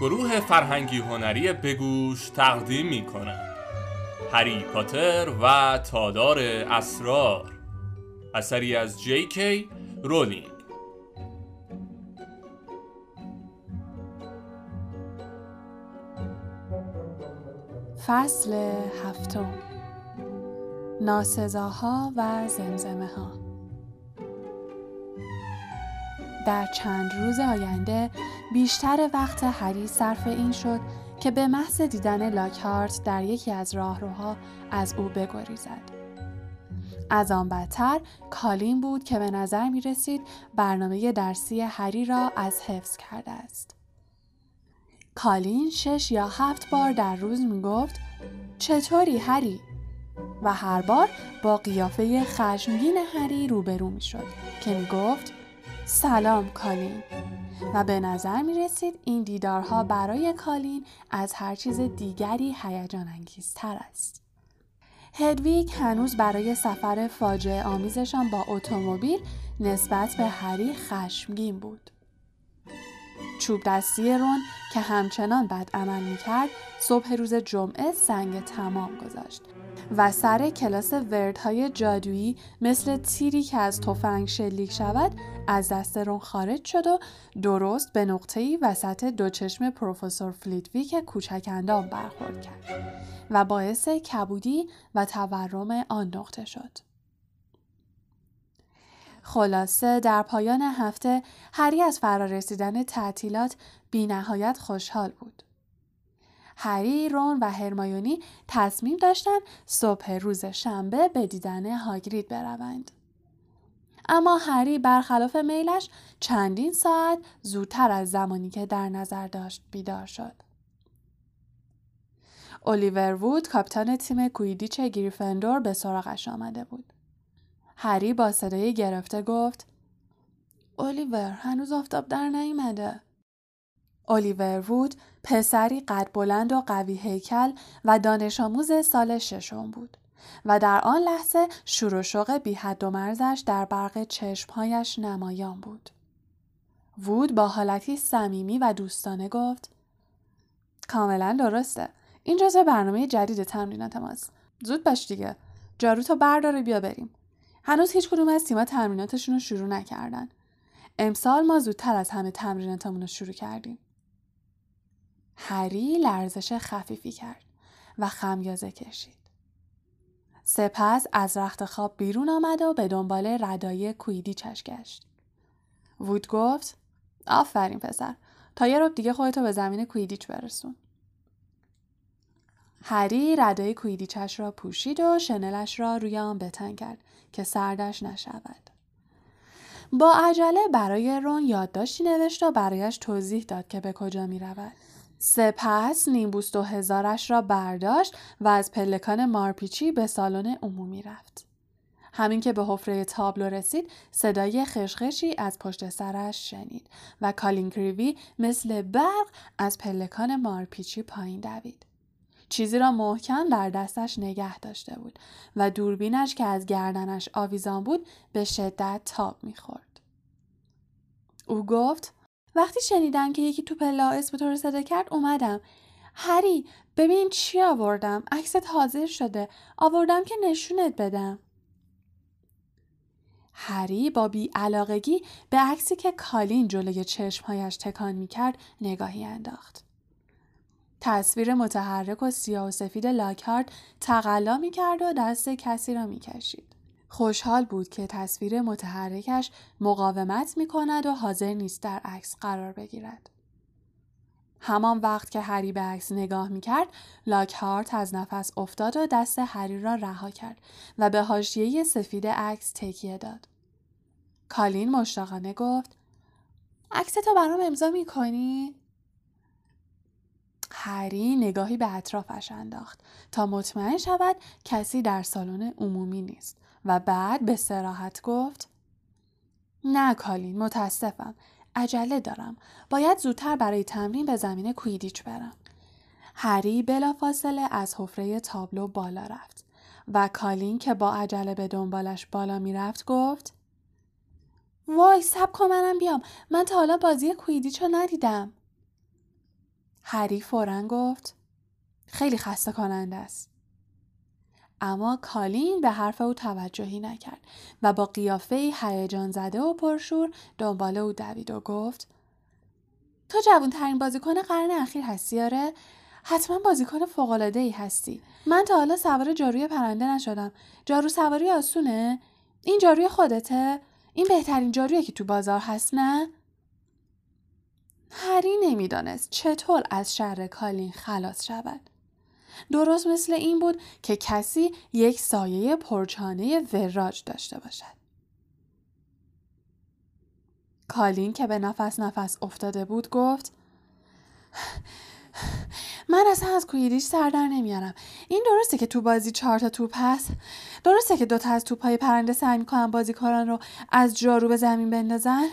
گروه فرهنگی هنری بگوش تقدیم می کند هری پاتر و تادار اسرار. اثری از جی کی رولینگ. فصل هفتم. ناسزاها و زمزمه ها در چند روز آینده بیشتر وقت هری صرف این شد که به محض دیدن لاکهارت در یکی از راهروها از او بگریزد. از آن بدتر کالین بود که به نظر می رسید برنامه درسی هری را از حفظ کرده است. کالین شش یا هفت بار در روز می گفت چطوری هری؟ و هر بار با قیافه خشمگین هری روبرو می شد که می گفت سلام کالین و به نظر می رسید این دیدارها برای کالین از هر چیز دیگری هیجان انگیزتر است. هدویگ هنوز برای سفر فاجعه آمیزشان با اتومبیل نسبت به هری خشمگین بود. چوب دستی رون که همچنان بد عمل می کرد صبح روز جمعه سنگ تمام گذاشت و سر کلاس وردهای جادویی مثل تیری که از تفنگ شلیک شود از دست رون خارج شد و درست به نقطه‌ای وسط دو چشم پروفسور فلیتویک کوچک اندام برخورد کرد و باعث کبودی و تورم آن نقطه شد. خلاصه در پایان هفته هری از فرارسیدن تعطیلات بی نهایت خوشحال بود. هری، رون و هرمایونی تصمیم داشتند صبح روز شنبه به دیدن هاگرید بروند. اما هری برخلاف میلش چندین ساعت زودتر از زمانی که در نظر داشت بیدار شد. الیور وود کاپیتان تیم کویدیچ گریفندور به سراغش آمده بود. هری با صدای گرفته گفت الیور هنوز آفتاب در نیامده. الیور وود پسری قد بلند و قوی هیکل و دانش آموز سال ششم بود و در آن لحظه شور و شوق بی حد و مرزش در برق چشمهایش نمایان بود. وود با حالتی صمیمی و دوستانه گفت کاملا درسته. این جزء برنامه جدید تمرینات ماست. زود باش دیگه. جارو تو برداره بیا بریم. هنوز هیچ کدوم از تیما تمریناتشون رو شروع نکردن. امسال ما زودتر از همه تمریناتمون رو شروع کردیم. هری لرزش خفیفی کرد و خمیازه کشید. سپس از رخت خواب بیرون آمد و به دنبال ردای کویدی گشت. وود گفت آفرین پسر تا یه رب دیگه خودتو به زمین کویدیچ برسون. هری ردای کویدیچش را پوشید و شنلش را روی آن بتن کرد که سردش نشود. با عجله برای رون یادداشتی نوشت و برایش توضیح داد که به کجا می رود. سپس نیمبوس دو هزارش را برداشت و از پلکان مارپیچی به سالن عمومی رفت. همین که به حفره تابلو رسید صدای خشخشی از پشت سرش شنید و کالینکریوی مثل برق از پلکان مارپیچی پایین دوید. چیزی را محکم در دستش نگه داشته بود و دوربینش که از گردنش آویزان بود به شدت تاب می‌خورد. او گفت وقتی شنیدم که یکی تو پلا اسم تو رو صدا کرد اومدم. هری ببین چی آوردم عکست حاضر شده آوردم که نشونت بدم هری با بی علاقگی به عکسی که کالین جلوی چشمهایش تکان می کرد نگاهی انداخت. تصویر متحرک و سیاه و سفید لاکهارد تقلا می کرد و دست کسی را می کشید. خوشحال بود که تصویر متحرکش مقاومت می کند و حاضر نیست در عکس قرار بگیرد. همان وقت که هری به عکس نگاه می کرد، لاکهارت از نفس افتاد و دست هری را رها کرد و به حاشیه سفید عکس تکیه داد. کالین مشتاقانه گفت عکس تو برام امضا می کنی؟ هری نگاهی به اطرافش انداخت تا مطمئن شود کسی در سالن عمومی نیست و بعد به سراحت گفت نه کالین متاسفم. عجله دارم. باید زودتر برای تمرین به زمین کویدیچ برم. هری بلافاصله از حفره تابلو بالا رفت و کالین که با عجله به دنبالش بالا می‌رفت گفت وای سب کن منم بیام. من تا حالا بازی کویدیچو ندیدم. هری فورا گفت خیلی خسته کننده است. اما کالین به حرف او توجهی نکرد و با قیافه هیجان زده و پرشور دنبال او دوید و گفت تو جوان ترین بازیکن قرن اخیر هستی آره؟ حتما بازیکن فوق ای هستی. من تا حالا سوار جاروی پرنده نشدم. جارو سواری آسونه؟ این جاروی خودته؟ این بهترین جارویی که تو بازار هست نه؟ هری نمی‌دانست چطور از شر کالین خلاص شود. درست مثل این بود که کسی یک سایه پرچانه وراج داشته باشد. کالین که به نفس نفس افتاده بود گفت من اصلا از کویدیش سر نمیارم. این درسته که تو بازی چهار تا توپ هست. درسته که دوتا از توپهای پرنده سعی می‌کنن بازیکنان رو از جارو به زمین بندازن.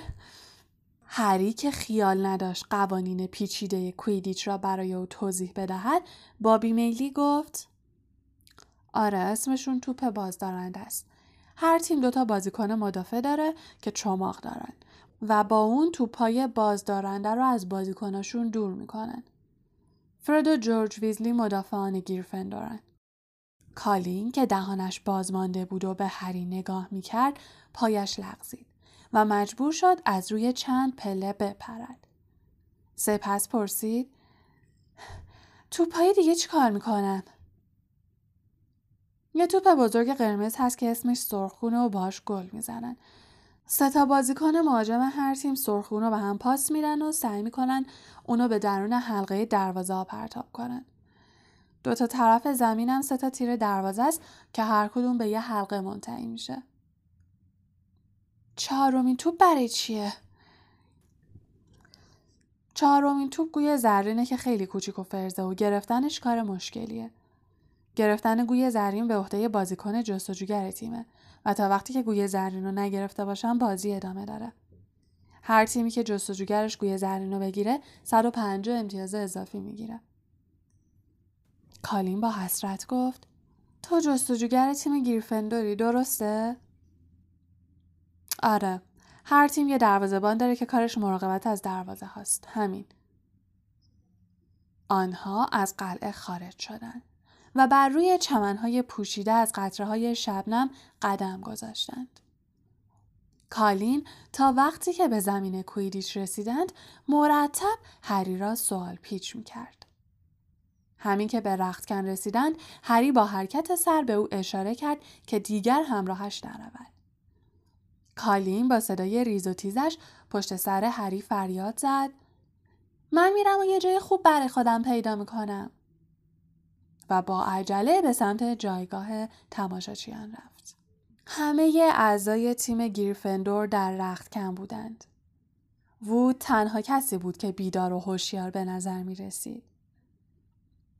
هری که خیال نداشت قوانین پیچیده کویدیچ را برای او توضیح بدهد با بیمیلی گفت آره اسمشون توپ بازدارنده است. هر تیم دوتا بازیکن مدافع داره که چماق دارن و با اون توپای بازدارنده رو از بازیکناشون دور می‌کنن. فرد و جورج ویزلی مدافعان گیرفندورن کالین که دهانش بازمانده بود و به هری نگاه می‌کرد پایش لغزید. و مجبور شد از روی چند پله بپرد. سپس پرسید توپای دیگه چی کار می‌کنن؟ یه توپ بزرگ قرمز هست که اسمش سرخونه و باش گل می‌زنن. سه تا بازیکن مهاجم هر تیم سرخون رو به هم پاس میدن و سعی می‌کنن اونو به درون حلقه دروازه ها پرتاب کنن. دو تا طرف زمین هم سه تا تیر دروازه است که هر کدوم به یه حلقه منتهی میشه. چهارمین توپ برای چیه؟ چهارمین توپ گوی زرینه که خیلی کوچیک و فرزه و گرفتنش کار مشکلیه. گرفتن گوی زرین به عهده بازیکن جستجوگر تیمه و تا وقتی که گوی زرین رو نگرفته باشن بازی ادامه داره. هر تیمی که جستجوگرش گوی زرین رو بگیره 150 امتیاز اضافی می‌گیره. کالین با حسرت گفت تو جستجوگر تیم گیرفندوری درسته؟ آره هر تیم یه دروازه‌بان داره که کارش مراقبت از دروازه هاست همین آنها از قلعه خارج شدند و بر روی چمنهای پوشیده از قطره های شبنم قدم گذاشتند. کالین تا وقتی که به زمین کویدیچ رسیدند مرتب هری را سوال پیچ می کرد. همین که به رختکن رسیدند هری با حرکت سر به او اشاره کرد که دیگر همراهش نرود. کالین با صدای ریز و تیزش پشت سر هری فریاد زد من میرم و یه جای خوب برای خودم پیدا می‌کنم و با عجله به سمت جایگاه تماشاچیان رفت. همه اعضای تیم گیرفندور در رخت کم بودند. وود تنها کسی بود که بیدار و هوشیار به نظر می رسید.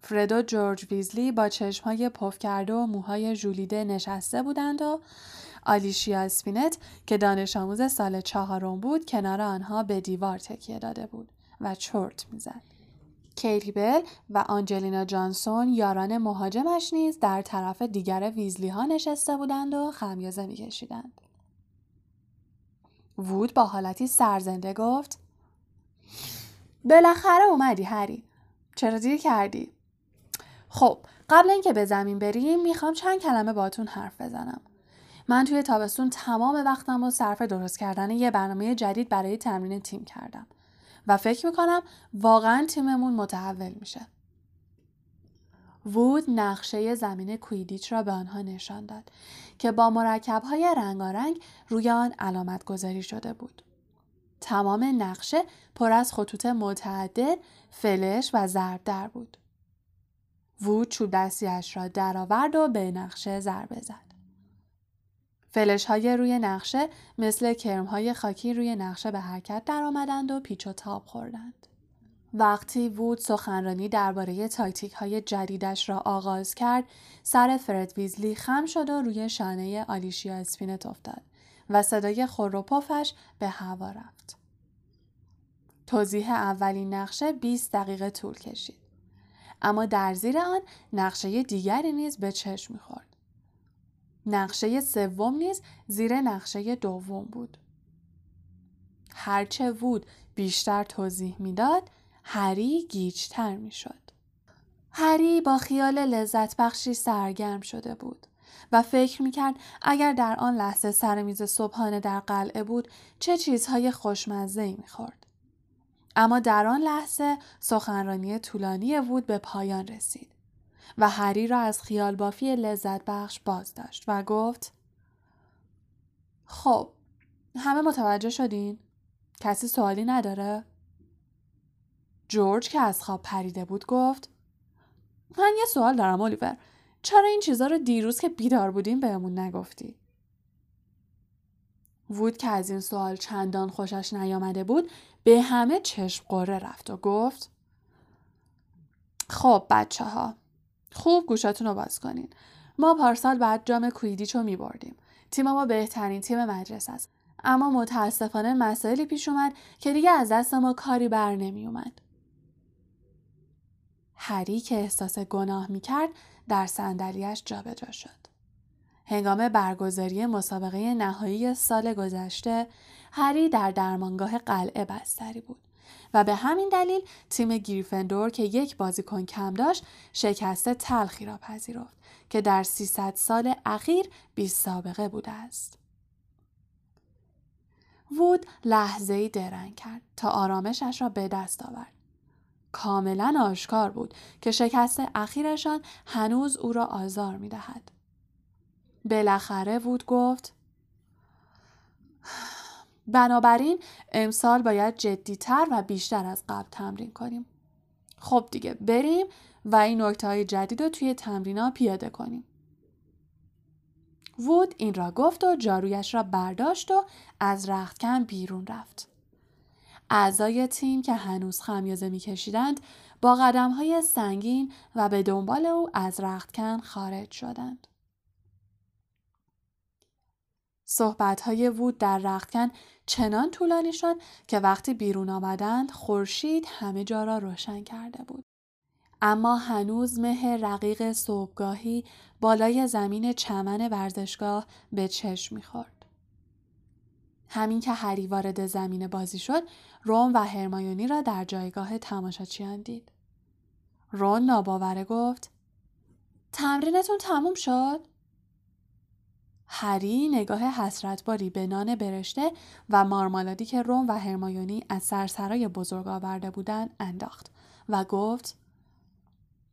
فرد و جورج ویزلی با چشمهای پف کرده و موهای ژولیده نشسته بودند و آلیشیا اسپینت که دانش آموز سال چهارم بود کنار آنها به دیوار تکیه داده بود و چرت می‌زد. کیری و آنجلینا جانسون یاران مهاجمش نیز در طرف دیگر ویزلی ها نشسته بودند و خمیازه میکشیدند. وود با حالتی سرزنده گفت بالاخره اومدی هری چرا دیر کردی خب قبل اینکه به زمین بریم می‌خوام چند کلمه باتون حرف بزنم من توی تابستون تمام وقتم رو صرف درست کردن یه برنامه جدید برای تمرین تیم کردم و فکر می‌کنم واقعا تیممون متحول میشه. وود نقشه زمین کویدیچ را به آنها نشان داد که با مرکب های رنگارنگ روی آن علامت گذاری شده بود. تمام نقشه پر از خطوط متعدد، فلش و زرد در بود. وود چوب دستیش را درآورد و به نقشه ضربه زد. فلش های روی نقشه مثل کرم های خاکی روی نقشه به حرکت درآمدند و پیچ و تاب خوردند. وقتی وود سخنرانی درباره تاکتیک های جدیدش را آغاز کرد، سر فرد ویزلی خم شد و روی شانه آلیشیا اسپینت افتاد و صدای خور و پفش به هوا رفت. توضیح اولین نقشه 20 دقیقه طول کشید. اما در زیر آن نقشه دیگری نیز به چشم می‌خورد. نقشه سوم نیز زیر نقشه دوم بود. هرچه وود بیشتر توضیح می‌داد هری گیجتر می‌شد. هری با خیال لذت بخشی سرگرم شده بود و فکر می‌کرد اگر در آن لحظه سر میز صبحانه در قلعه بود چه چیزهای خوشمزه ای می‌خورد. اما در آن لحظه سخنرانی طولانی وود به پایان رسید و هری را از خیال بافی لذت بخش باز داشت و گفت خب همه متوجه شدین؟ کسی سوالی نداره؟ جورج که از خواب پریده بود گفت من یه سوال دارم اولیور چرا این چیزا رو دیروز که بیدار بودیم بهمون نگفتی؟ وود که از این سوال چندان خوشش نیامده بود به همه چشم قره رفت و گفت خب بچه ها خوب گوشاتون رو باز کنین ما پارسال بعد جام کویدیچ رو می بردیم تیم ما بهترین تیم مدرسه است اما متاسفانه مسائلی پیش اومد که دیگه از دست ما کاری بر نمی اومد. هری که احساس گناه می کرد در صندلیاش جابجا شد. هنگام برگزاری مسابقه نهایی سال گذشته هری در درمانگاه قلعه بستری بود و به همین دلیل تیم گریفندور که یک بازیکن کم داشت شکست تلخی را پذیرفت که در 300 سال اخیر بی سابقه بوده است. وود لحظه ای درنگ کرد تا آرامشش را به دست آورد. کاملا آشکار بود که شکست اخیرشان هنوز او را آزار می دهد. بالاخره وود گفت بنابراین امسال باید جدیتر و بیشتر از قبل تمرین کنیم. خب دیگه بریم و این نکته های جدید رو توی تمرین پیاده کنیم. وود این را گفت و جارویش را برداشت و از رختکن بیرون رفت. اعضای تیم که هنوز خمیازه میکشیدند با قدم های سنگین و به دنبال او از رختکن خارج شدند. صحبت های وود در رختکن چنان طولانی شد که وقتی بیرون آمدند خورشید همه جا را روشن کرده بود. اما هنوز مه رقیق صبحگاهی بالای زمین چمن ورزشگاه به چشم می‌خورد. همین که هری وارد زمین بازی شد، رون و هرمایونی را در جایگاه تماشاچیان دید. رون ناباوره گفت: تمرینتون تموم شد؟ هری نگاه حسرتباری به نان برشته و مارمالادی که روم و هرمایونی از سرسرای بزرگ آورده بودند انداخت و گفت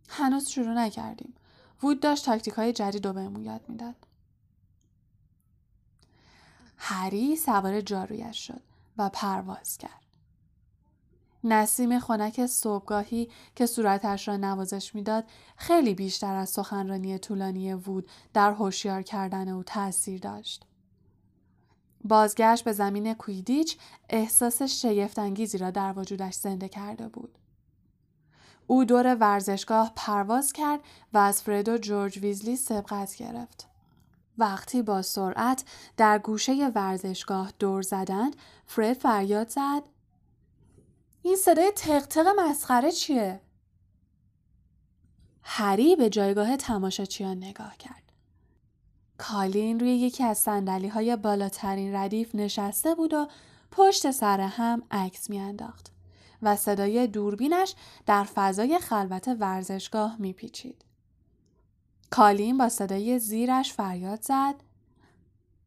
هنوز شروع نکردیم. وود داشت تاکتیک های جدید رو بهمون یاد می‌داد. هری سوار جارویش شد و پرواز کرد. نسیم خنک صبحگاهی که صورتش را نوازش می‌داد خیلی بیشتر از سخنرانی طولانی وود در هوشیار کردن او تاثیر داشت. بازگشت به زمین کویدیچ احساس شگفتانگیزی را در وجودش زنده کرده بود. او دور ورزشگاه پرواز کرد و از فرد و جورج ویزلی سبقت گرفت. وقتی با سرعت در گوشه ورزشگاه دور زدند، فرد فریاد زد این صدای تقتق مسخره چیه؟ هری به جایگاه تماشاچیان نگاه کرد. کالین روی یکی از سندلی های بالاترین ردیف نشسته بود و پشت سر هم عکس میانداخت و صدای دوربینش در فضای خلوت ورزشگاه میپیچید. کالین با صدای زیرش فریاد زد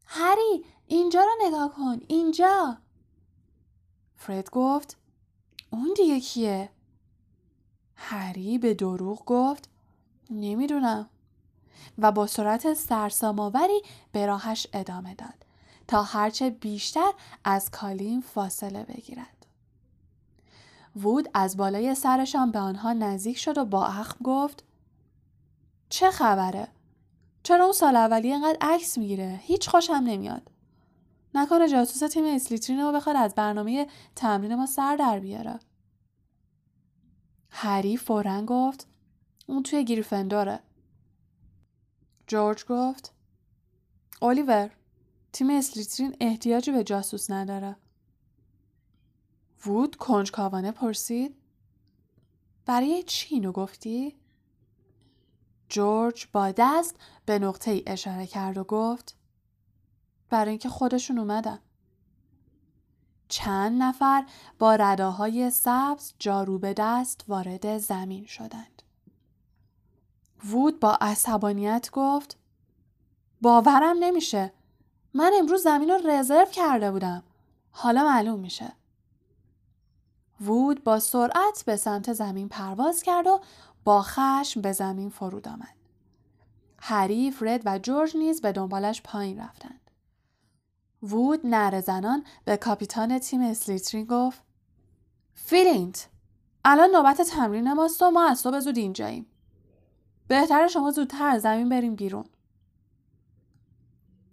هری اینجا رو نگاه کن اینجا فرد گفت اون دیگه کیه؟ هری به دروغ گفت نمی‌دونم و با سرعت سرسامآوری به راهش ادامه داد تا هرچه بیشتر از کالین فاصله بگیرد. وود از بالای سرشان به آنها نزدیک شد و با اخم گفت چه خبره؟ چرا اون سال اولی انقدر عکس می‌گیره؟ هیچ خوشم نمیاد. نکنه جاسوس تیم اسلیترین رو بخواد از برنامه تمرین ما سر در بیاره. هری فورا گفت اون توی گریفندوره. جورج گفت الیور تیم اسلیترین احتیاجی به جاسوس نداره. وود کنجکاوانه پرسید برای چی اینو گفتی؟ جورج با دست به نقطه اشاره کرد و گفت برای اینکه خودشون اومدن. چند نفر با رداهای سبز جارو به دست وارد زمین شدند. وود با عصبانیت گفت باورم نمیشه. من امروز زمین رو رزرو کرده بودم. حالا معلوم میشه. وود با سرعت به سمت زمین پرواز کرد و با خشم به زمین فرود آمد. هری، فرد و جورج نیز به دنبالش پایین رفتند. وود نعره زنان به کاپیتان تیم اسلیترین گفت فیلینت الان نوبت تمرین ماست و ما از صبح زود اینجاییم. بهتره شما زودتر زمین بریم بیرون.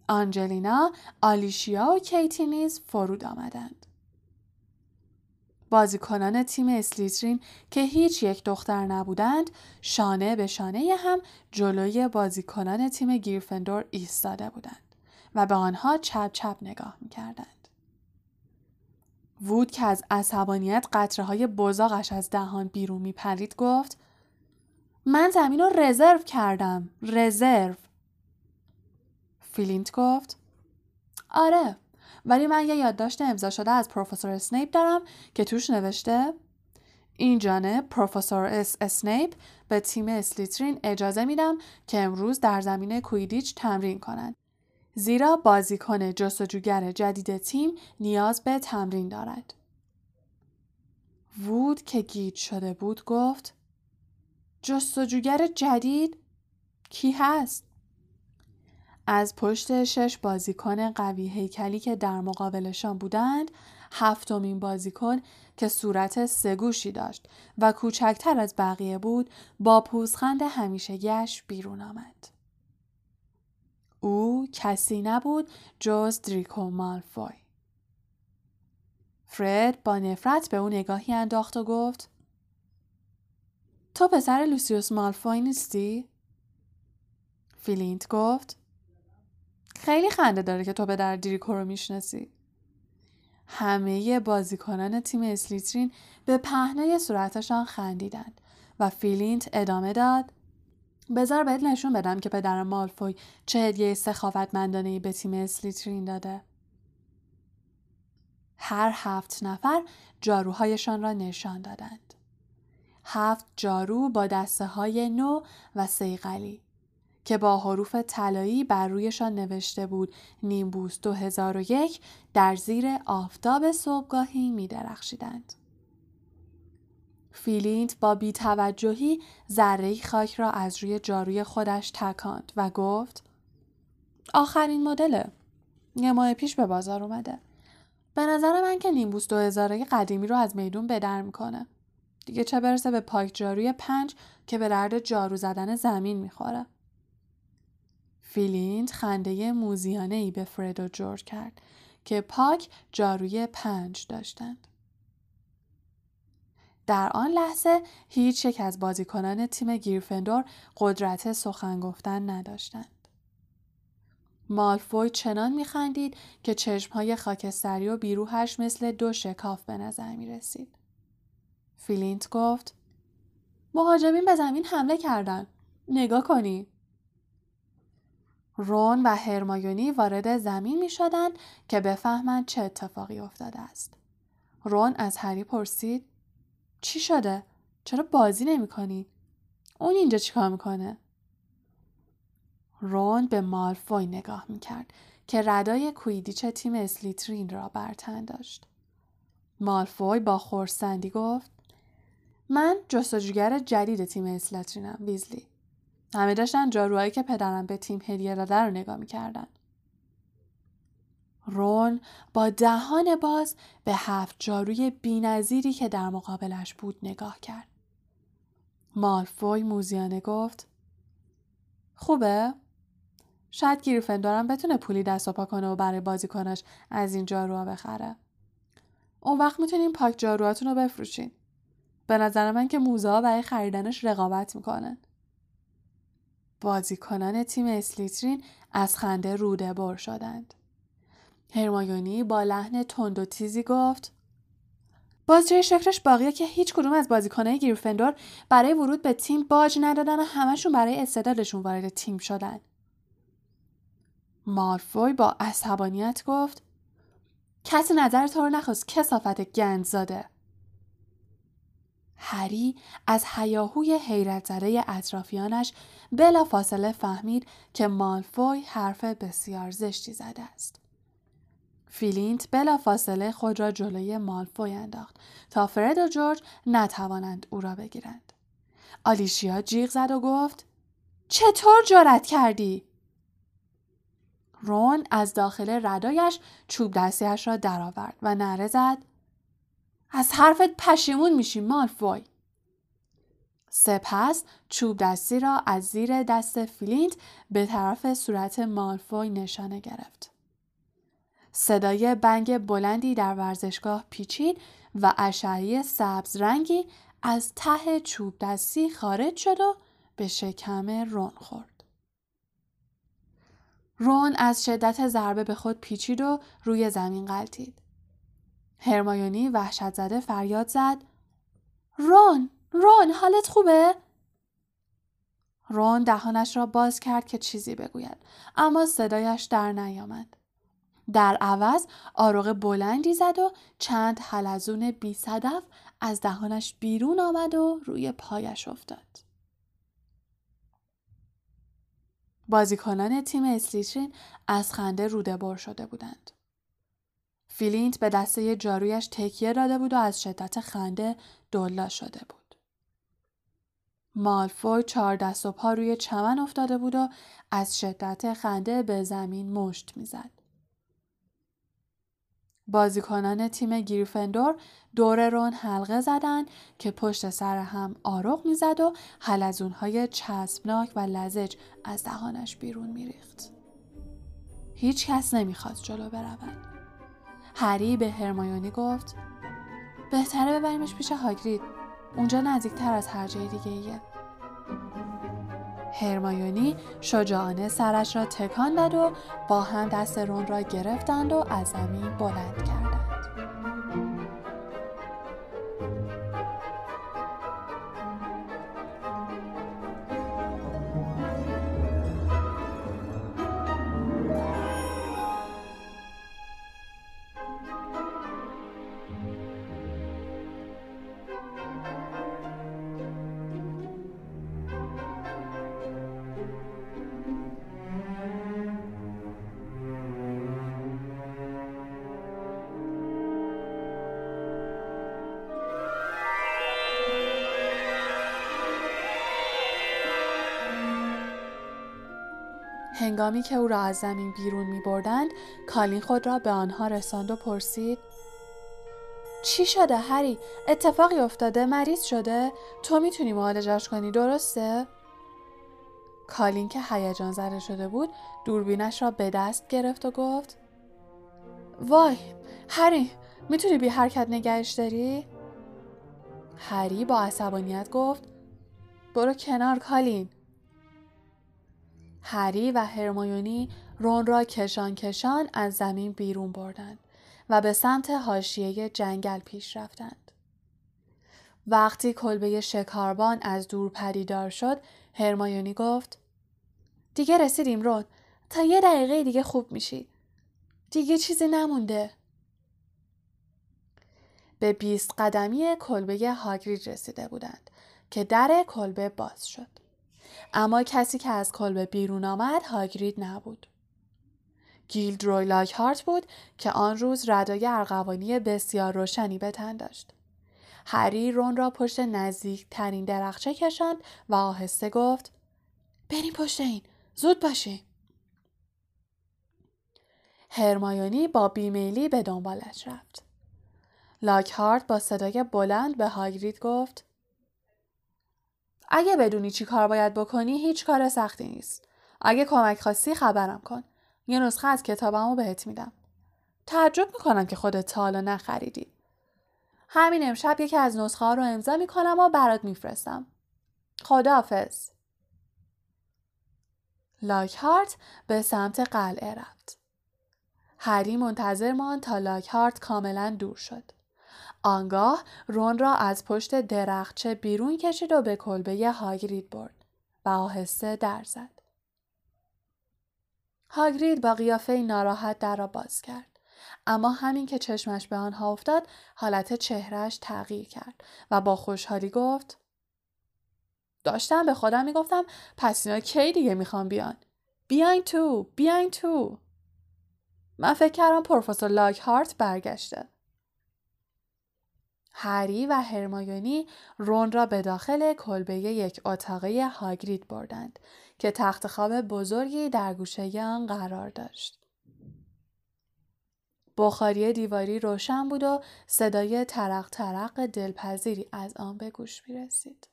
آنجلینا، آلیشیا و کیتی نیز فرود آمدند. بازیکنان تیم اسلیترین که هیچ یک دختر نبودند شانه به شانه هم جلوی بازیکنان تیم گریفندور ایستاده بودند و به آنها چپ چپ نگاه می کردند. وود که از عصبانیت قطره های بزاقش از دهان بیرون می پرید گفت من زمین رو رزرو کردم. رزرو. فیلینت گفت آره ولی من یه یادداشت امضا شده از پروفسور اسنیپ دارم که توش نوشته اینجانب پروفسور اس اسنیپ به تیم اسلیترین اجازه میدم که امروز در زمین کویدیچ تمرین کنند. زیرا بازیکن جستجوگر جدید تیم نیاز به تمرین دارد. وود که گیج شده بود گفت جستجوگر جدید کی هست؟ از پشت شش بازیکن قوی هیکلی که در مقابلشان بودند هفتمین بازیکن که صورت سگوشی داشت و کوچکتر از بقیه بود با پوزخند همیشه گش بیرون آمد. او کسی نبود جز دریکو مالفوی. فرد با نفرت به او نگاهی انداخت و گفت تو پسر لوسیوس مالفوی نیستی؟ فیلینت گفت خیلی خنده داره که تو پدر دریکو رو می‌شناسی. همه بازیکنان تیم اسلیترین به پهنای صورتشان خندیدند و فیلینت ادامه داد بذار بهت نشون بدم که پدر مالفوی چه هدیه سخاوتمندانه به تیم اسلیترین داده. هر هفت نفر جاروهایشان را نشان دادند. هفت جارو با دسته های نو و صیقلی. که با حروف طلایی بر رویشان نوشته بود نیمبوس 2001 در زیر آفتاب صبحگاهی می درخشیدند. فیلینت با بیتوجهی ذره خاک را از روی جاروی خودش تکاند و گفت آخرین مدله. یه ماه پیش به بازار اومده. به نظر من که نیمبوس 2000 قدیمی رو از میدون بدر می‌کنه. دیگه چه برسه به پاک جاروی پنج که به درد جارو زدن زمین می‌خوره. فیلیند خنده موزیانه ای به فرد و جورج کرد که پاک جاروی پنج داشتند. در آن لحظه هیچ یک از بازیکنان تیم گیرفندور قدرت سخن گفتن نداشتند. مالفوی چنان میخندید که چشمهای خاکستری و بیروهش مثل دو شکاف به نظر می رسید. فیلینت گفت مهاجمین به زمین حمله کردن. نگاه کنی. رون و هرمایونی وارد زمین می شدند که بفهمند چه اتفاقی افتاده است. رون از هری پرسید چی شده؟ چرا بازی نمی کنی؟ اون اینجا چیکار می‌کنه؟ رون به مالفوی نگاه می کرد که ردای کویدیچ تیم اسلیترین را برتن داشت. مالفوی با خورسندی گفت من جستجوگر جدید تیم اسلیترینم ویزلی. همه داشتن جاروهایی که پدرم به تیم هدیه داده رو نگاه می‌کردن. رون با دهان باز به هفت جاروی بینظیری که در مقابلش بود نگاه کرد. مالفوی موزیانه گفت خوبه؟ شاید گریفندورم بتونه پولی دست و پا کنه و برای بازیکناش از این جاروها بخره. اون وقت می‌تونیم پاک جاروهاتون رو بفروشین. به نظر من که موزه برای خریدنش رقابت می‌کنن. بازیکنان تیم اسلیترین از خنده روده بر شدند. هرمایونی با لحن تند و تیزی گفت باز جای شکرش باقیه که هیچ کدوم از بازیکنهای گریفندور برای ورود به تیم باج ندادن و همشون برای استعدادشون وارد تیم شدن. مارفوی با عصبانیت گفت کسی نظر تو رو نخواست کسافت گند زاده هری از هیاهوی حیرت زده اطرافیانش بلا فاصله فهمید که مالفوی حرف بسیار زشتی زده است. فیلینت بلا فاصله خود را جلوی مالفوی انداخت تا فرد و جورج نتوانند او را بگیرند. آلیشیا جیغ زد و گفت چطور جرأت کردی؟ رون از داخل ردایش چوب دستیش را درآورد و نعره زد از حرفت پشیمون میشی مالفوی سپس چوب دستی را از زیر دست فیلینت به طرف صورت مالفوی نشانه گرفت. صدای بنگ بلندی در ورزشگاه پیچید و اشعه سبز رنگی از ته چوب دستی خارج شد و به شکم رون خورد. رون از شدت ضربه به خود پیچید و روی زمین قلتید. هرمایونی وحشت زده فریاد زد رون رون حالت خوبه؟ رون دهانش را باز کرد که چیزی بگوید اما صدایش در نیامد. در عوض آروغ بلندی زد و چند حلزون بی صدف از دهانش بیرون آمد و روی پایش افتاد. بازیکنان تیم اسلیترین از خنده روده بر شده بودند. فیلینت به دسته جارویش تکیه داده بود و از شدت خنده دلا شده بود. مالفوی چهار دست و پا روی چمن افتاده بود و از شدت خنده به زمین مشت می‌زد. بازیکنان تیم گریفندور دور رون حلقه زدند که پشت سر هم آروغ می‌زد و حلزونهای چسبناک و لزج از دهانش بیرون میریخت. هیچ کس نمی‌خواد جلو برود. هری به هرمایونی گفت بهتره ببریمش پیش هاگرید اونجا نزدیکتر از هر جای دیگه ایه. هرمایونی شجاعانه سرش را تکان داد و با هم دست رون را گرفتند و از زمین بلند کرد. هنگامی که او را از زمین بیرون می بردند کالین خود را به آنها رساند و پرسید چی شده هری؟ اتفاقی افتاده؟ مریض شده؟ تو می‌تونی معالجش کنی درسته؟ کالین که هیجان زده شده بود دوربینش را به دست گرفت و گفت وای هری می‌تونی بی حرکت نگهش داری؟ هری با عصبانیت گفت برو کنار کالین هری و هرمایونی رون را کشان کشان از زمین بیرون بردند و به سمت حاشیه جنگل پیش رفتند. وقتی کلبه شکاربان از دور پدیدار شد، هرمایونی گفت دیگه رسیدیم رون تا یه دقیقه دیگه خوب میشی. دیگه چیزی نمونده. به بیست قدمی کلبه هاگرید رسیده بودند که در کلبه باز شد. اما کسی که از کلبه بیرون آمد هاگرید نبود. گیلدروی لاکهارت بود که آن روز ردای ارغوانی بسیار روشنی به تن داشت. هری رون را پشت نزدیک ترین درخچه کشاند و آهسته گفت بریم پشت این زود باشیم. هرمایونی با بیمیلی به دنبالش رفت. لاکهارت با صدای بلند به هاگرید گفت اگه بدونی چی کار باید بکنی هیچ کار سختی نیست. اگه کمک خواستی خبرم کن. یه نسخه از کتابمو بهت میدم. تعجب می‌کنم که خودت تا حالا نخریدی. همین امشب یکی از نسخه ها رو امضا می‌کنم و برات میفرستم. خداحافظ. لاکهارت به سمت قلعه رفت. هری منتظر ماند تا لاکهارت کاملا دور شد. آنگاه رون را از پشت درخچه بیرون کشید و به کلبه هاگرید برد و آهسته در زد. هاگرید با قیافه ناراحت در را باز کرد. اما همین که چشمش به آنها افتاد حالت چهرش تغییر کرد و با خوشحالی گفت داشتم به خودم می‌گفتم پس اینا کی دیگه می‌خوام بیان بیاین تو بیاین تو من فکر کردم پروفسور لاک هارت برگشته هری و هرمایونی رون را به داخل کلبه یک اتاقه هاگرید بردند که تخت خواب بزرگی در گوشه آن قرار داشت. بخاری دیواری روشن بود و صدای ترق ترق دلپذیری از آن به گوش می رسید.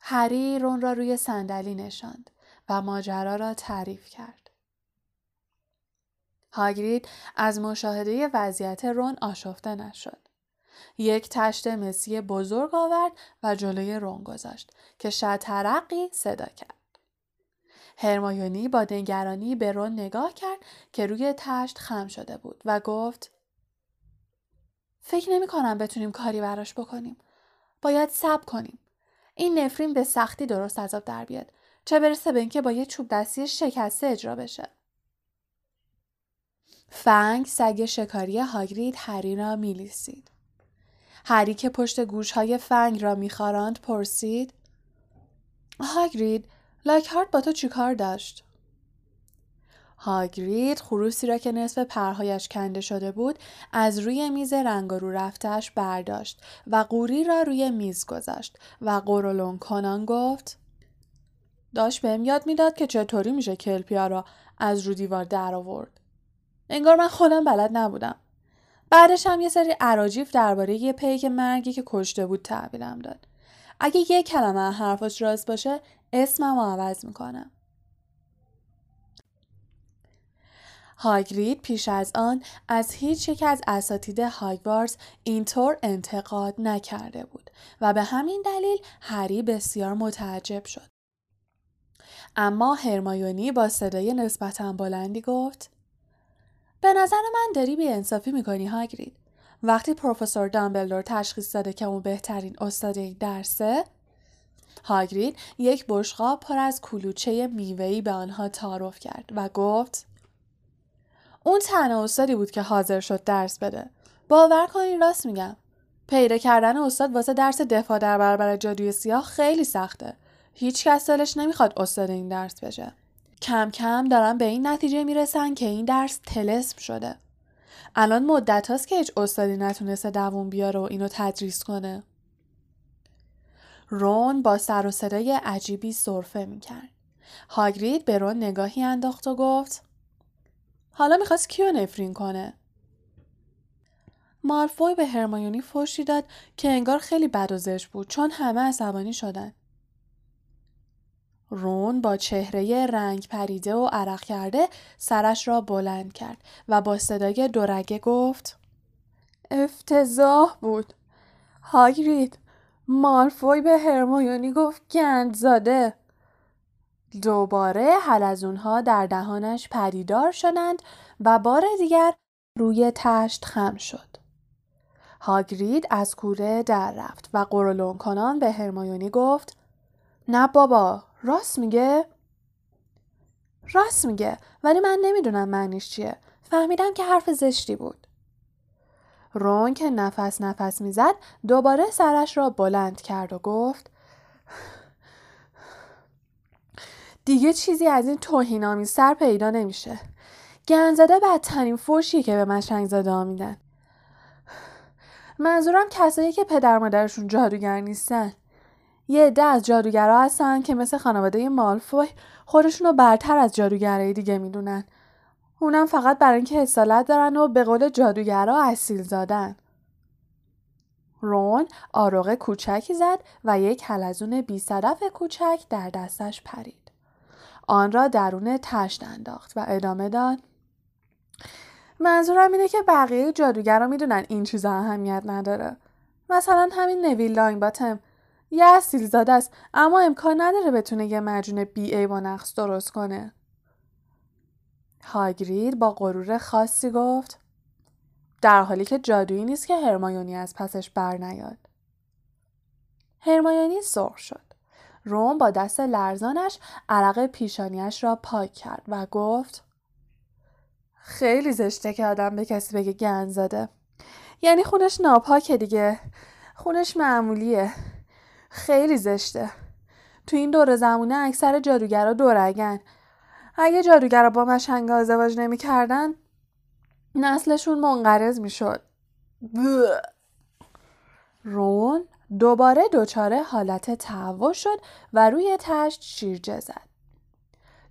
هری رون را روی صندلی نشاند و ماجرا را تعریف کرد. هاگرید از مشاهده وضعیت رون آشفته نشد. یک تشت مسی بزرگ آورد و جلوی رون گذاشت که شطرقی صدا کرد. هرمایونی با نگرانی به رون نگاه کرد که روی تشت خم شده بود و گفت فکر نمی کنم بتونیم کاری براش بکنیم. باید صبر کنیم. این نفرین به سختی درست از آب در بیاد. چه برسه به اینکه با یه چوب دستی شکسته اجرا بشه. فنگ سگ شکاری هاگرید هری را میلیسید. هری که پشت گوش های فنگ را میخاراند پرسید هاگرید لاکهارت با تو چیکار داشت؟ هاگرید خروسی را که نصف پرهایش کنده شده بود از روی میز رنگ رو رفتش برداشت و قوری را روی میز گذاشت و قرولون کنان گفت داشت بهم یاد می‌داد که چطوری میشه کلپیا را از رو دیوار در آورد. انگار من خودم بلد نبودم. بعدش هم یه سری عراجیف درباره یه پیک مرگی که کشته بود تحویلم داد. اگه یه کلمه حرفاش راست باشه اسمم رو عوض می‌کنم. هاگرید پیش از آن از هیچ یک از اساتید هاگوارز اینطور انتقاد نکرده بود و به همین دلیل هری بسیار متعجب شد. اما هرمایونی با صدای نسبتا بلندی گفت به نظر من داری بی انصافی می‌کنی هاگرید. وقتی پروفسور دامبلدور تشخیص داده که اون بهترین استاد یک درسه هاگرید یک بشقاب پر از کلوچه میوهی به آنها تعارف کرد و گفت اون تنها استادی بود که حاضر شد درس بده. باور کنین راست میگم. پیدا کردن استاد واسه درس دفاع در برابر جادوی سیاه خیلی سخته. هیچ کس دلش نمی‌خواد استاد این درس بشه. کم کم دارن به این نتیجه می‌رسن که این درس تلسم شده. الان مدت هاست که هیچ استادی نتونسته دووم بیاره و اینو تدریس کنه. رون با سر و صدای عجیبی صرفه می‌کرد. هاگرید به رون نگاهی انداخت و گفت حالا می‌خواست کیو نفرین کنه؟ مالفوی به هرمایونی فوشی داد که انگار خیلی بد و بود چون همه عصبانی شدن. رون با چهره رنگ پریده و عرق کرده سرش را بلند کرد و با صدای دورگه گفت افتضاح بود. هاگرید مالفوی به هرمایونی گفت گند زاده. دوباره حلزونها در دهانش پدیدار شدند و بار دیگر روی تشت خم شد. هاگرید از کوره در رفت و قرولون کنان به هرمایونی گفت نه بابا راست میگه؟ راست میگه ولی من نمی‌دونم معنیش چیه. فهمیدم که حرف زشتی بود. رون که نفس نفس می‌زد دوباره سرش را بلند کرد و گفت دیگه چیزی از این توهینامی سر پیدا نمیشه. گنزده بدترین فوشی که به من زده میدن. منظورم کسایی که پدر مادرشون جادوگر نیستن. یه عده از جادوگرا هستن که مثل خانواده مالفوی خودشون رو برتر از جادوگرای دیگه می‌دونن. اونم فقط برای اینکه اصالت دارن و به قول جادوگرا اصیل زادن. رون آروغ کوچکی زد و یک حلزون بی صدف کوچک در دستش پرید. آن را درون تشت انداخت و ادامه داد. منظورم اینه که بقیه جادوگرا می‌دونن این چیزا اهمیت نداره. مثلا همین نویل لانگ باتم یه اصیل زاده است اما امکان نداره بتونه یه مجون بی ای با نقص درست کنه. هاگرید با غرور خاصی گفت در حالی که جادویی نیست که هرمایونی از پسش بر نیاد. هرمایونی سرخ شد. روم با دست لرزانش عرق پیشانیش را پاک کرد و گفت خیلی زشته که آدم به کسی بگه گند زده یعنی خونش ناپاکه دیگه خونش معمولیه خیلی زشته. تو این دور زمونه اکثر جادوگرا دورگن. اگه جادوگرا با مشنگا ازدواج نمی‌کردن نسلشون منقرض می‌شد. رون دوباره دچار حالت تهوع شد و روی تشت شیرجه زد.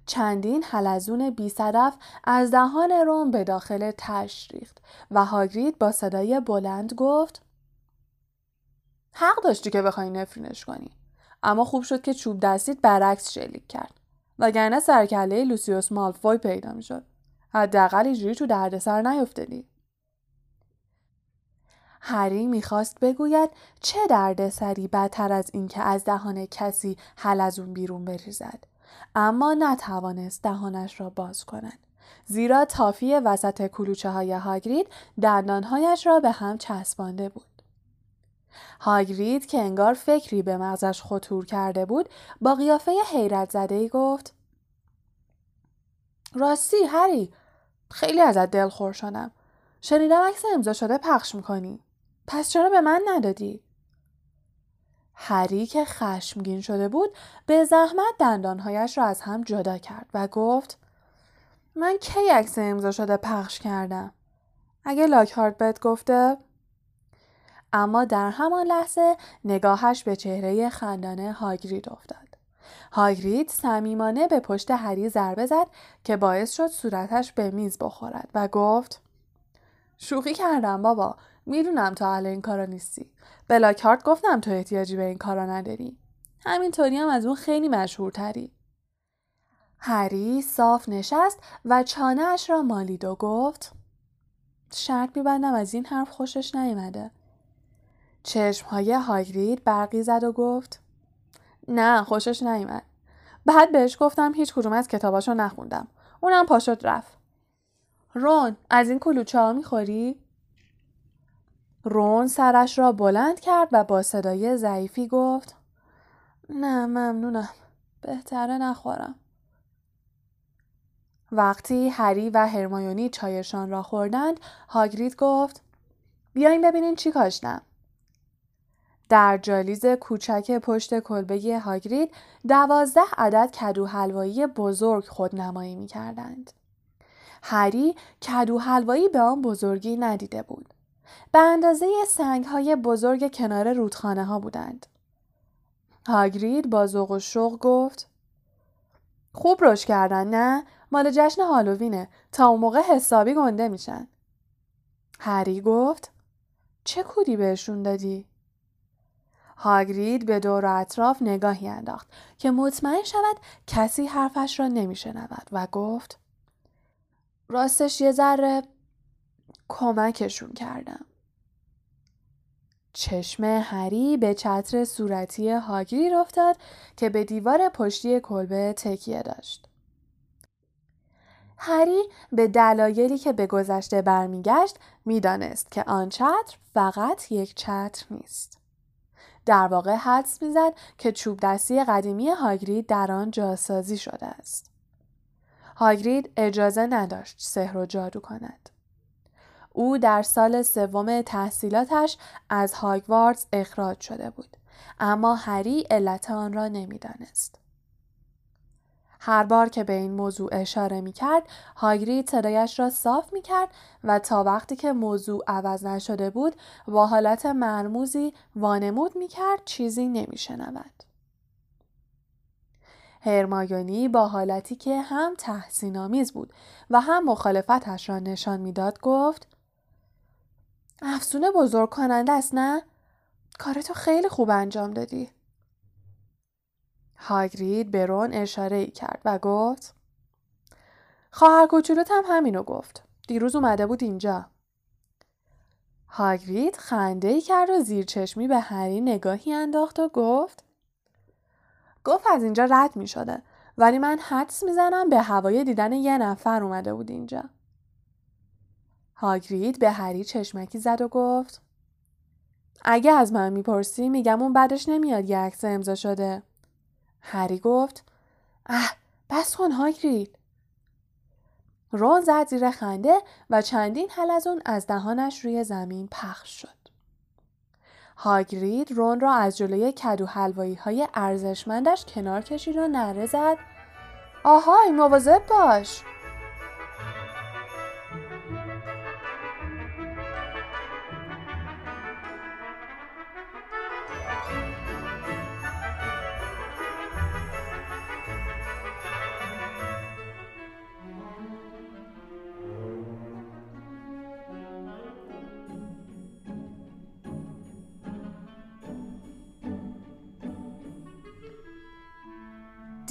چندین حلزون بی صدف از دهان روم به داخل تشت ریخت و هاگرید با صدای بلند گفت حق داشتی که بخوای نفرینش کنی. اما خوب شد که چوب دستید برعکس شلیک کرد. وگرنه سرکله لوسیوس مالفوی پیدا می‌شد. حداقل اینجوری تو دردسر نیفتادی. هری می‌خواست بگوید چه دردسری بدتر از اینکه از دهان کسی حلزون بیرون بریزد. اما نتوانست دهانش را باز کند. زیرا تافی وسط کلوچه های هاگرید دندانهایش را به هم چسبانده بود. هاگرید که انگار فکری به مغزش خطور کرده بود با قیافه حیرت زده ای گفت راستی هری خیلی ازت دلخور شدم. شنیدم عکس امضا شده پخش می‌کنی. پس چرا به من ندادی؟ هری که خشمگین شده بود به زحمت دندانهایش را از هم جدا کرد و گفت من کی عکس امضا شده پخش کردم؟ اگه لاکهارت بهت گفته اما در همان لحظه نگاهش به چهره خندانه هاگرید افتاد. هاگرید صمیمانه به پشت هری ضربه زد که باعث شد صورتش به میز بخورد و گفت شوخی کردم بابا می‌دونم تو اهل این کارا نیستی. به لاکهارت گفتم تو احتیاجی به این کارا نداری. همینطوری هم از اون خیلی مشهورتری. هری صاف نشست و چانهاش را مالید و گفت شرط میبندم از این حرف خوشش نیامده چشمهای هاگرید برقی زد و گفت نه خوشش نیومد. بعد بهش گفتم هیچ کدوم از کتاباشو نخوندم. اونم پاشد رفت. رون از این کلوچه ها می‌خوری؟ رون سرش را بلند کرد و با صدای ضعیفی گفت نه ممنونم بهتره نخورم. وقتی هری و هرمایونی چایشان را خوردند هاگرید گفت بیاین ببینین چی کاشتم. در جالیز کوچک پشت کلبه هاگرید دوازده عدد کدو حلوایی بزرگ خودنمایی می کردند. هری کدو حلوایی به آن بزرگی ندیده بود. به اندازه سنگ های بزرگ کنار رودخانه ها بودند. هاگرید با ذوق و شوق گفت خوب روش کردن نه؟ مال جشن هالووینه تا اون موقع حسابی گنده میشن. هری گفت چه کودی بهشون دادی؟ هاگرید به دور و اطراف نگاهی انداخت که مطمئن شود کسی حرفش را نمیشنود و گفت راستش یه ذره کمکشون کردم. چشم هری به چتر صورتی هاگرید افتاد که به دیوار پشتی کلبه تکیه داشت. هری به دلایلی که به گذشته برمیگشت می‌دانست که آن چتر فقط یک چتر نیست. در واقع حدس می‌زد که چوب دستی قدیمی هاگرید در آن جاسازی شده است. هاگرید اجازه نداشت سحر و جادو کند. او در سال سوم تحصیلاتش از هاگوارتس اخراج شده بود اما هری علت آن را نمی‌دانست. هر بار که به این موضوع اشاره می کرد، هاگرید صدایش را صاف می کرد و تا وقتی که موضوع عوض نشده بود با حالت مرموزی وانمود می کرد چیزی نمی شنود. هرمایونی با حالتی که هم تحسین آمیز بود و هم مخالفتش را نشان می‌داد گفت افسونه بزرگ کننده است نه؟ کارتو خیلی خوب انجام دادی. هاگرید به رون اشاره ای کرد و گفت خواهر کوچولوت هم همینو گفت. دیروز اومده بود اینجا. هاگرید خنده ای کرد و زیر چشمی به هری نگاهی انداخت و گفت گفت از اینجا رد می شده ولی من حدس می‌زنم به هوای دیدن یه نفر اومده بود اینجا. هاگرید به هری چشمکی زد و گفت اگه از من می‌پرسی میگم اون بعدش نمیاد یه عکس امضا شده. هری گفت اه بس کن هاگرید. رون زد زیر خنده و چندین حلزون از دهانش روی زمین پخش شد. هاگرید رون را از جلوی کدو حلوایی های ارزشمندش کنار کشید و نره زد آهای مواظب باش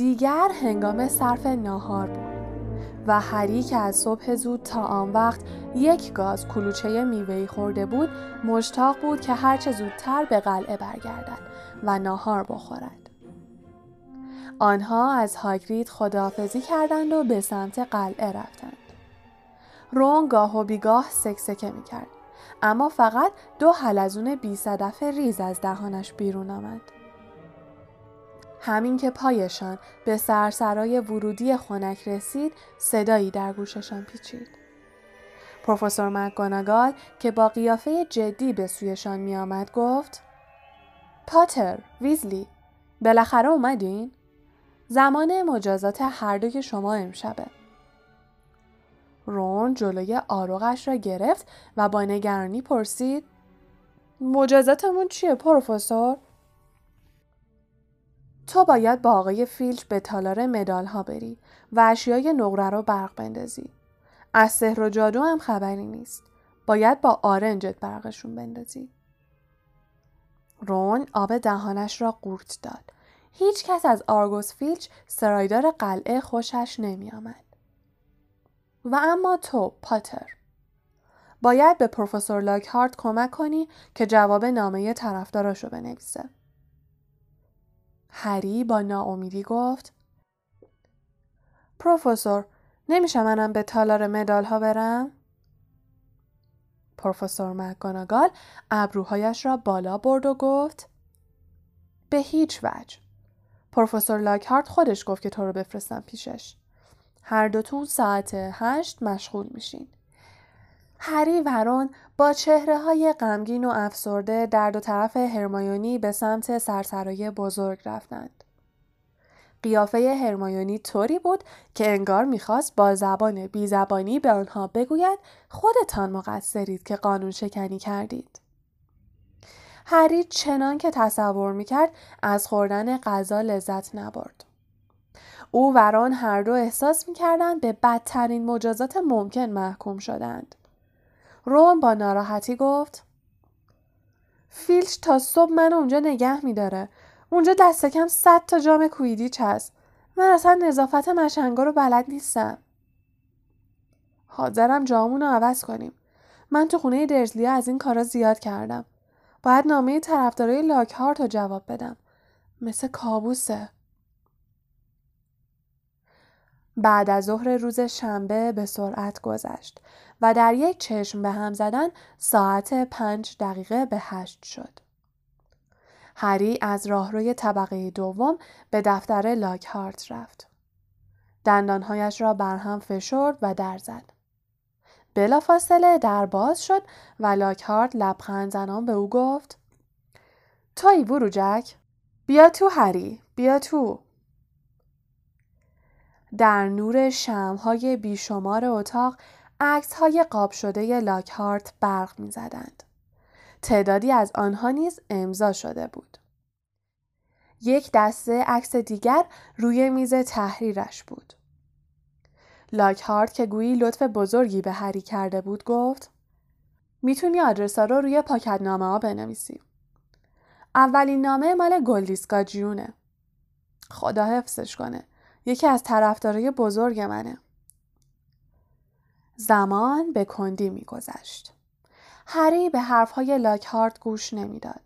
دیگر هنگام صرف ناهار بود و هری که از صبح زود تا آن وقت یک گاز کلوچه میوهی خورده بود مشتاق بود که هرچه زودتر به قلعه برگردد و ناهار بخورد. آنها از هاگرید خداحافظی کردند و به سمت قلعه رفتند. رون گاه و بیگاه سکسکه می کرد. اما فقط دو حلزون بی صدف ریز از دهانش بیرون آمد. همین که پایشان به سرسرای ورودی خنک رسید صدایی در گوششان پیچید. پروفسور مکگوناگال که با قیافه جدی به سویشان می آمد گفت پاتر، ویزلی، بالاخره اومدین؟ زمان مجازات هر دوی شما امشبه. رون جلوی آروغش را گرفت و با نگرانی پرسید مجازاتمون چیه پروفسور؟ تو باید با آقای فیلچ به تالار مدال ها بری و اشیای نقره رو برق بندازی. از سحر و جادو هم خبری نیست. باید با آرنجت برقشون بندازی. رون آب دهانش را قورت داد. هیچ کس از آرگوس فیلچ سرایدار قلعه خوشش نمی آمد. و اما تو پاتر باید به پروفسور لاکهارت کمک کنی که جواب نامه طرفداراشو بنویسه. هری با ناامیدی گفت پروفسور نمیشه منم به تالار مدال ها برم؟ پروفسور مکگوناگال ابروهایش را بالا برد و گفت به هیچ وجه. پروفسور لاکهارت خودش گفت که تو رو بفرستم پیشش. هر دوتون ساعت هشت مشغول میشین. هری و رون با چهره های غمگین و افسرده در دو طرف هرمایونی به سمت سرسرای بزرگ رفتند. قیافه هرمایونی طوری بود که انگار می‌خواست با زبان بیزبانی به آنها بگوید خودتان مقصرید که قانون شکنی کردید. هری چنان که تصور می‌کرد از خوردن غذا لذت نبرد. او و ران هر دو احساس می‌کردند به بدترین مجازات ممکن محکوم شدند. رون با ناراحتی گفت فیلچ تا صبح من اونجا نگه میداره. اونجا دست کم صد تا جام کویدیچ هست. من اصلا نظافت مشنگا رو بلد نیستم. حاضرم جامون رو عوض کنیم. من تو خونه درزلیا از این کارا زیاد کردم. باید نامه طرفدارای لاکهارت رو جواب بدم. مثل کابوسه. بعد از ظهر روز شنبه به سرعت گذشت و در یک چشم به هم زدن ساعت پنج دقیقه به هشت شد. هری از راهروی طبقه دوم به دفتر لاکهارت رفت. دندانهایش را برهم فشرد و در زد. بلافاصله در باز شد و لاکهارت لبخند زنان به او گفت توی بروجک بیا تو هری بیا تو در نور شمهای بیشمار اتاق عکس های قاب شده لاکهارت برق می زدند. تعدادی از آنها نیز امضا شده بود. یک دسته عکس دیگر روی میز تحریرش بود. لاکهارت که گویی لطف بزرگی به هری کرده بود گفت می‌تونی آدرسا رو روی پاکت نامه ها بنویسی. اولین نامه مال گلدیسکا جیونه. خدا حفظش کنه. یکی از طرفدارای بزرگ منه. زمان به کندی میگذشت. هری به حرفهای لاکهارت گوش نمی‌داد.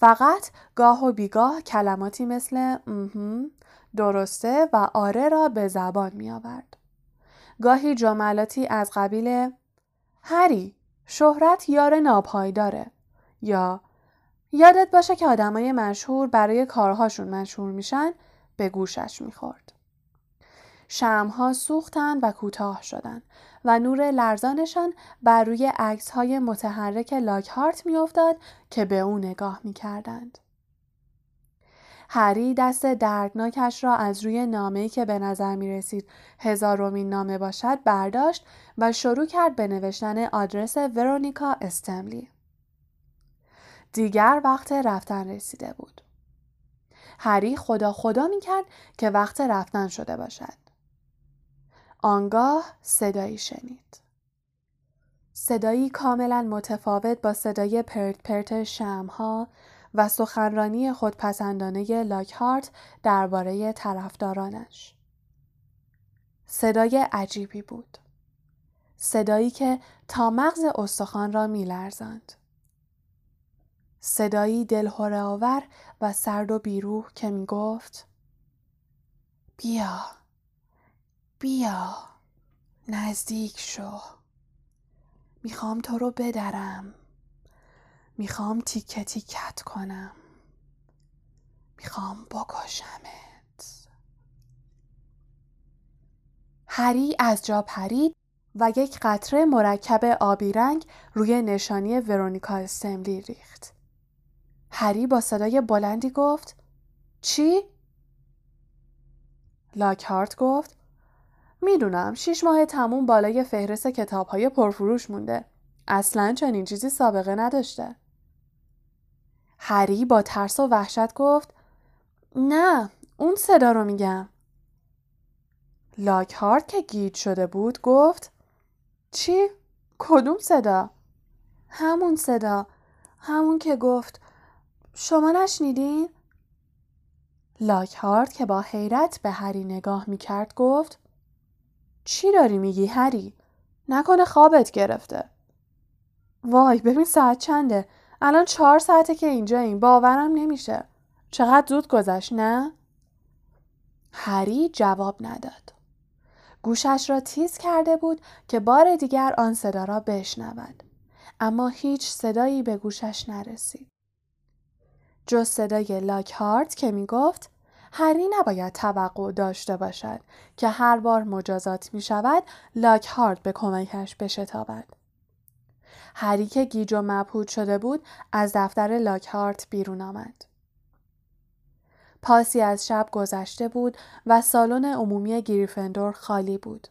فقط گاه و بیگاه کلماتی مثل درسته و آره را به زبان می آورد. گاهی جملاتی از قبیل هری شهرت یار ناپایداره یا یادت باشه که آدمای مشهور برای کارهاشون مشهور میشن به گوشش می‌خورد. شمها سوختند و کوتاه شدند و نور لرزانشان بر روی عکس های متحرک لاکهارت میافتاد که به او نگاه می کردند. هری دست دردناکش را از روی نامه‌ای که به نظر می رسید هزارمین نامه باشد برداشت و شروع کرد به نوشتن آدرس ورونیکا استملی. دیگر وقت رفتن رسیده بود. هری خدا خدا می کرد که وقت رفتن شده باشد. آنگاه صدایی شنید. صدایی کاملا متفاوت با صدای پرت پرت شمها و سخنرانی خودپسندانه لاکهارت درباره طرفدارانش. صدای عجیبی بود. صدایی که تا مغز استخوان را میلرزاند. صدایی دلهوره آور و سرد و بیروح که می گفت بیا بیا نزدیک شو می‌خوام تو رو بدرم می‌خوام تیکه تیکت کنم می‌خوام بکشمت هری از جا پرید و یک قطره مرکب آبی رنگ روی نشانی ورونیکا استملی ریخت. هری با صدای بلندی گفت چی؟ لاکهارت گفت می‌دونم شیش ماه تموم بالای فهرست کتاب های پرفروش مونده. اصلا چنین چیزی سابقه نداشته. هری با ترس و وحشت گفت نه اون صدا رو میگم. لاکهارت که گیج شده بود گفت چی؟ کدوم صدا؟ همون صدا همون که گفت شما نشنیدین؟ لاکهارت که با حیرت به هری نگاه می‌کرد گفت چی داری میگی هری؟ نکنه خوابت گرفته. وای ببین ساعت چنده؟ الان چهار ساعته که اینجا این باورم نمیشه. چقدر زود گذشت نه؟ هری جواب نداد. گوشش را تیز کرده بود که بار دیگر آن صدا را بشنود. اما هیچ صدایی به گوشش نرسید. جز صدای لاکهارت که می گفت هری نباید توقع داشته باشد که هر بار مجازات می شود لاکهارت به کمکش بشتابد. هری که گیج و مبهوت شده بود از دفتر لاکهارت بیرون آمد. پاسی از شب گذشته بود و سالن عمومی گریفندور خالی بود.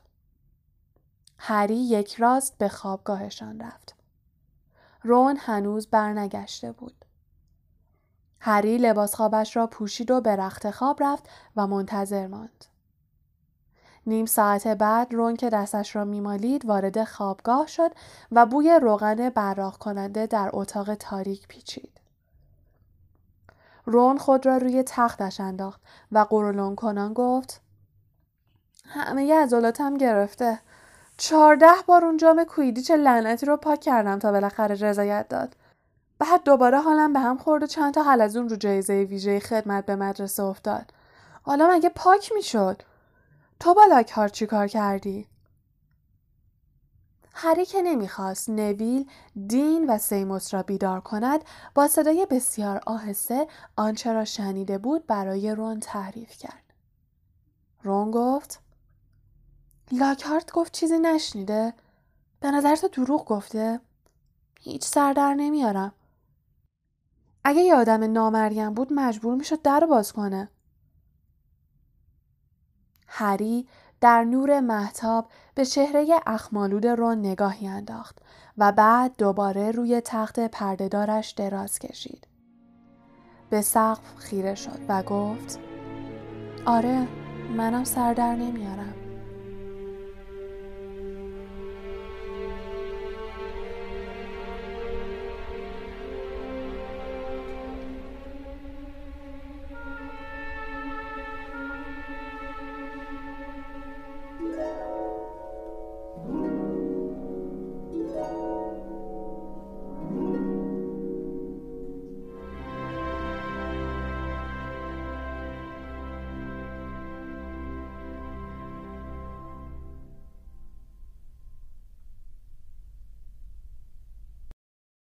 هری یک راست به خوابگاهشان رفت. رون هنوز برنگشته بود. هری لباس خوابش را پوشید و به رخت خواب رفت و منتظر ماند. نیم ساعت بعد رون که دستش را میمالید وارد خوابگاه شد و بوی روغن براق کننده در اتاق تاریک پیچید. رون خود را روی تختش انداخت و قرولون کنان گفت همه عضلاتم گرفته. چهارده بار اون جام کویدیچ لعنتی رو پاک کردم تا بالاخره رضایت داد. بعد دوباره حالم به هم خورد و چند تا حلزون رو جایزه ویژه خدمت به مدرسه افتاد. حالا مگه پاک می‌شد؟ تو با چی کار کردی؟ هری که نمی‌خواست نویل، دین و سیموس را بیدار کند با صدای بسیار آهسته آنچه را شنیده بود برای رون تعریف کرد. رون گفت لاکهارت گفت چیزی نشنیده؟ به نظر تو دروغ گفته؟ هیچ سر در نمیارم. اگه یه آدم نامریم بود مجبور می‌شد در باز کنه. هری در نور محتاب به چهره اخمالود رون نگاهی انداخت و بعد دوباره روی تخت پردهدارش دراز کشید. به سقف خیره شد و گفت آره منم سر در نمیارم.